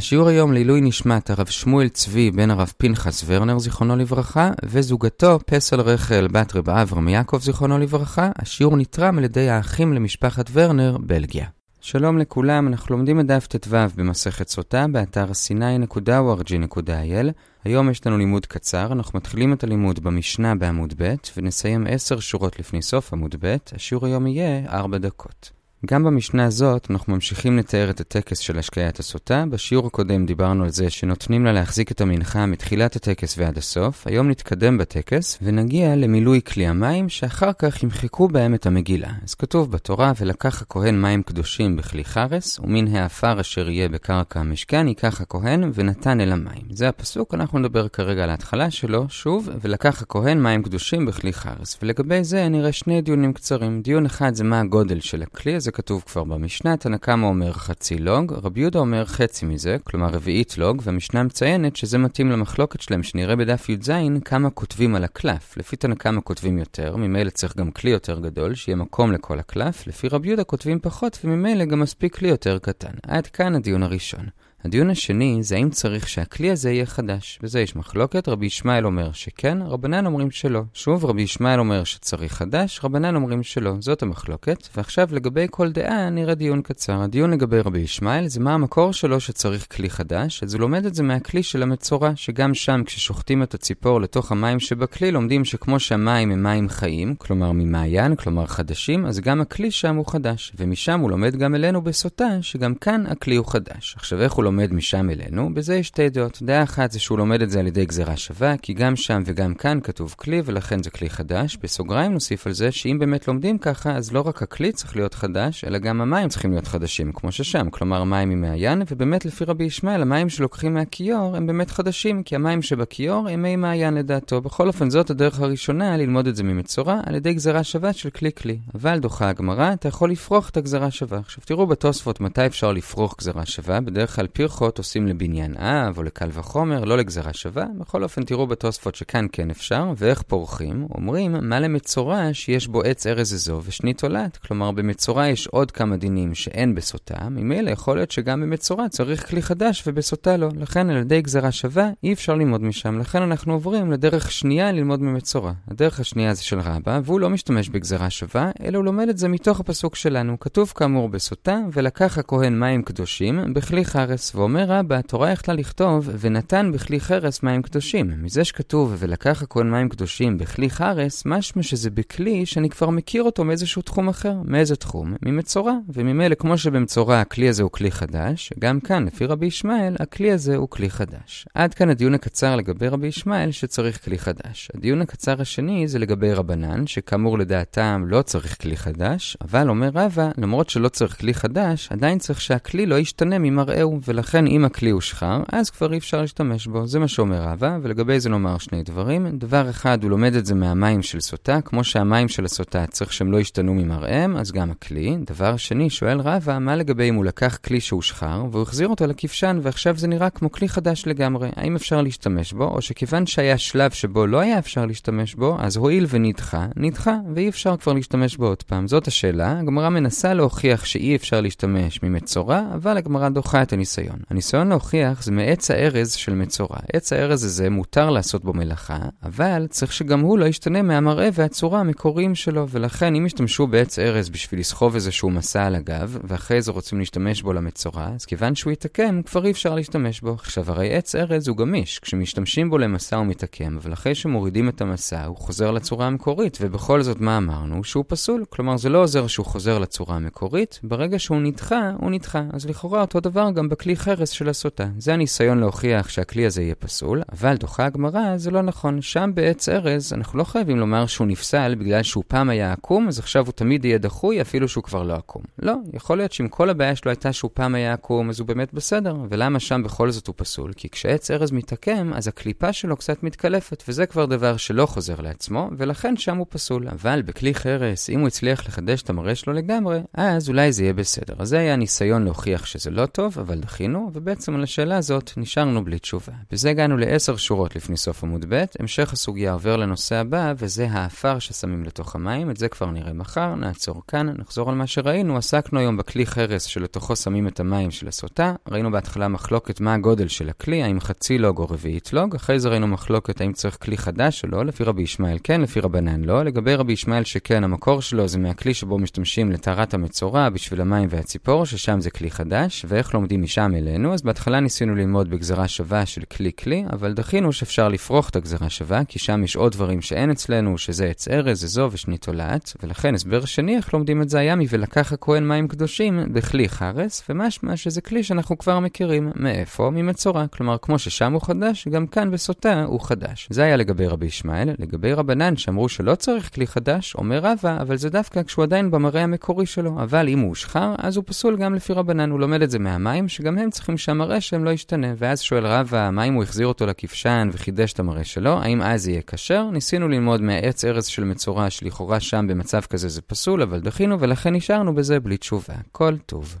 השיעור היום לעילוי נשמת הרב שמואל צבי בן הרב פנחס ורנר זיכרונו לברכה וזוגתו פסל רחל בת רב אברהם יעקב זיכרונו לברכה. השיעור נתרם על ידי האחים למשפחת ורנר, בלגיה. שלום לכולם, אנחנו לומדים את דף ט"ו במסכת סוטה באתר סיני.org.il. היום יש לנו לימוד קצר, אנחנו מתחילים את הלימוד במשנה בעמוד ב' ונסיים עשר שורות לפני סוף עמוד ב', השיעור היום יהיה ארבע דקות. גם במשנה הזאת אנחנו ממשיכים לתאר את הטקס של השקיית הסוטה. בשיעור הקודם דיברנו על זה שנותנים לה להחזיק את המנחה מתחילת הטקס ועד הסוף. היום נתקדם בטקס ונגיע למילוי כלי המים שאחר כך ימחקו בהם את המגילה. אז כתוב בתורה, ולקח הכהן מים קדושים בכלי חרס, ומן העפר אשר יהיה בקרקע המשכן ייקח הכהן ונתן אל המים. זה הפסוק, אנחנו נדבר כרגע על ההתחלה שלו, שוב, ולקח הכהן מים קדושים בכלי חרס. ולגבי זה נראה שני דיונים קצרים. דיון אחד זה מה הגודל של הכלי, זה כתוב כבר במשנה, תנא קמא אומר חצי לוג, רבי יהודה אומר חצי מזה, כלומר רביעית לוג, והמשנה מציינת שזה מתאים למחלוקת שלהם, שנראה בדף י"ז כמה כותבים על הקלף. לפי תנא קמא כותבים יותר, ממילא צריך גם כלי יותר גדול, שיהיה מקום לכל הקלף, לפי רבי יהודה כותבים פחות, וממילא גם מספיק כלי יותר קטן. עד כאן הדיון הראשון. הדיון השני זה האם צריך שהכלי הזה יהיה חדש. בזה יש מחלוקת, רבי ישמעאל אומר שכן, רבנן אומרים שלא. שוב, רבי ישמעאל אומר שצריך חדש, רבנן אומרים שלא. זאת המחלוקת. ועכשיו לגבי כל דעה נראה דיון קצר. הדיון לגבי רבי ישמעאל זה מה המקור שלו שצריך כלי חדש, אז הוא לומד את זה מהכלי של המצורע, שגם שם כששוחטים את הציפור לתוך המים שבכלי לומדים שכמו שהמים הם מים חיים, כלומר ממעיין, כלומר חדשים, אז גם הכלי שם הוא חדש. ומשם הוא לומד גם אלינו בסוטה, שגם כאן הכלי הוא חדש. עכשיו איך הוא לומד משם אלינו, בזה יש שתי דעות. דעה אחת זה שהוא לומד את זה על ידי גזירה שווה, כי גם שם וגם כאן כתוב כלי, ולכן זה כלי חדש. בסוגריים נוסיף על זה שאם באמת לומדים ככה, אז לא רק הכלי צריך להיות חדש, אלא גם המים צריכים להיות חדשים, כמו ששם. כלומר, מים ממעיין, ובאמת לפי רבי ישמעאל, המים שלוקחים מהכיור הם באמת חדשים, כי המים שבכיור הם מי מעיין לדעתו. בכל אופן, זאת הדרך הראשונה ללמוד את זה ממצורע, על ידי גזירה שווה של כלי כלי. אבל דוחה הגמרא, אתה יכול לפרוח את הגזירה שווה. עכשיו תראו בתוספות מתי אפשר לפרוח גזירה שווה, בדרך כלל פרחות עושים לבניין אב או לקל וחומר, לא לגזרה שווה. בכל אופן תראו בתוספות שכאן כן אפשר, ואיך פורחים? אומרים מה למצורע שיש בו עץ ארז אזוב ושני תולעת. כלומר במצורע יש עוד כמה דינים שאין בסוטה, ממילא יכול להיות שגם במצורע צריך כלי חדש ובסוטה לא. לכן על ידי גזרה שווה אי אפשר ללמוד משם. לכן אנחנו עוברים לדרך שנייה ללמוד ממצורע. הדרך השנייה זה של רבא, והוא לא משתמש בגזרה שווה, אלא הוא לומד את זה מתוך הפסוק שלנו. כתוב כאמור בסוטה, ולקח הכהן מים קדושים בכלי חרס, ואומר אומר רבא, התורה יכלה לכתוב, ונתן בכלי חרס מים קדושים. מזה שכתוב, ולקח הכהן מים קדושים בכלי חרס, משמע שזה בכלי שאני כבר מכיר אותו מאיזשהו תחום אחר. מאיזה תחום? ממצורע. וממילא, כמו שבמצורע הכלי הזה הוא כלי חדש, גם כאן, לפי רבי ישמעאל, הכלי הזה הוא כלי חדש. עד כאן הדיון הקצר לגבי רבי ישמעאל שצריך כלי חדש. הדיון הקצר השני זה לגבי רבנן, שכאמור לדעתם לא צריך כלי חדש, אבל אומר רבא, למרות שלא צריך כלי חדש, עדיין צריך שהכלי לא ישתנה ממראהו, ולכן אם הכלי הושחר, אז כבר אי אפשר להשתמש בו. זה מה שאומר רבא, ולגבי זה נאמר שני דברים. דבר אחד, הוא לומד את זה מהמים של סוטה, כמו שהמים של הסוטה צריך שהם לא ישתנו ממראם, אז גם הכלי. דבר שני, שואל רבא, מה לגבי אם הוא לקח כלי שהושחר, והוא החזיר אותו לכבשן, ועכשיו זה נראה כמו כלי חדש לגמרי. האם אפשר להשתמש בו, או שכיוון שהיה שלב שבו לא היה אפשר להשתמש בו, אז הואיל ונדחה, נדחה, ואי אפשר כבר להשתמש בו עוד פעם. זאת השאלה. הגמרא מנסה להוכיח שאי אפשר להשתמש ממצורע, אבל הגמרא דוחה את הניסיון. הניסיון להוכיח זה מעץ הארז של מצורע. עץ הארז הזה מותר לעשות בו מלאכה, אבל צריך שגם הוא לא ישתנה מהמראה והצורה המקוריים שלו, ולכן אם ישתמשו בעץ ארז בשביל לסחוב איזשהו מסע על הגב, ואחרי זה רוצים להשתמש בו למצורע, אז כיוון שהוא יתעקם, כבר אי אפשר להשתמש בו. עכשיו, הרי עץ ארז הוא גמיש, כשמשתמשים בו למסע הוא מתעקם, אבל אחרי שמורידים את המסע, הוא חוזר לצורה המקורית, ובכל זאת מה אמרנו? שהוא פסול. כלומר, זה לא עוזר שהוא חוזר לצורה המקורית, ברגע שהוא נדחה, הוא נדחה. אז לכאורה אותו דבר גם בכלי חרס של הסוטה. זה הניסיון להוכיח שהכלי הזה יהיה פסול, אבל דוחה הגמרא זה לא נכון. שם בעץ ארז אנחנו לא חייבים לומר שהוא נפסל בגלל שהוא פעם היה עקום, אז עכשיו הוא תמיד יהיה דחוי אפילו שהוא כבר לא עקום. לא, יכול להיות שאם כל הבעיה שלו הייתה שהוא פעם היה עקום, אז הוא באמת בסדר. ולמה שם בכל זאת הוא פסול? כי כשעץ ארז מתעקם, אז הקליפה שלו קצת מתקלפת, וזה כבר דבר שלא חוזר לעצמו, ולכן שם הוא פסול. אבל בכלי חרס, אם הוא הצליח לחדש את המראה שלו לגמרי, אז אולי זה יהיה בסדר. אז זה היה ניסיון להוכיח שזה לא טוב, אבל דחינו שראינו, ובעצם על השאלה הזאת נשארנו בלי תשובה. בזה הגענו לעשר שורות לפני סוף עמוד ב', המשך הסוגיה עובר לנושא הבא, וזה האפר ששמים לתוך המים, את זה כבר נראה מחר, נעצור כאן, נחזור על מה שראינו, עסקנו היום בכלי חרס שלתוכו שמים את המים של הסוטה, ראינו בהתחלה מחלוקת מה הגודל של הכלי, האם חצי לוג או רביעית לוג, אחרי זה ראינו מחלוקת האם צריך כלי חדש או לא, לפי רבי ישמעאל כן, לפי רבנן לא, לגבי רבי ישמעאל שכן, המקור שלו זה מהכלי שבו משתמשים לטהרת המצורע בשביל המים והציפור, ששם זה כלי חדש, ואיך לומדים משם אלינו, אז בהתחלה ניסינו ללמוד בגזרה שווה של כלי-כלי, אבל דחינו שאפשר לפרוח את הגזרה שווה, כי שם יש עוד דברים שאין אצלנו, שזה עץ ארז, אזוב ושני תולעת, ולכן הסבר שני איך לומדים את זה היה מ"ולקח הכהן מים קדושים" בכלי חרס, ומשמע שזה כלי שאנחנו כבר מכירים. מאיפה? ממצורע. כלומר, כמו ששם הוא חדש, גם כאן בסוטה הוא חדש. זה היה לגבי רבי ישמעאל. לגבי רבנן, שאמרו שלא צריך כלי חדש, אומר רבא, אבל זה דווקא כשהוא עדיין במראה המקורי שלו. אבל אם הוא הושחר, אז הוא פסול גם לפי רבנן. הוא לומד את זה מהמים, שגם הם צריכים שהמראה שלהם לא ישתנה. ואז שואל רבא, מה אם הוא החזיר אותו לכבשן וחידש את המראה שלו? האם אז יהיה כשר? ניסינו ללמוד מהעץ ארז של מצורע, שלכאורה שם במצב כזה זה פסול, אבל דחינו, ולכן נשארנו בזה בלי תשובה. כל טוב.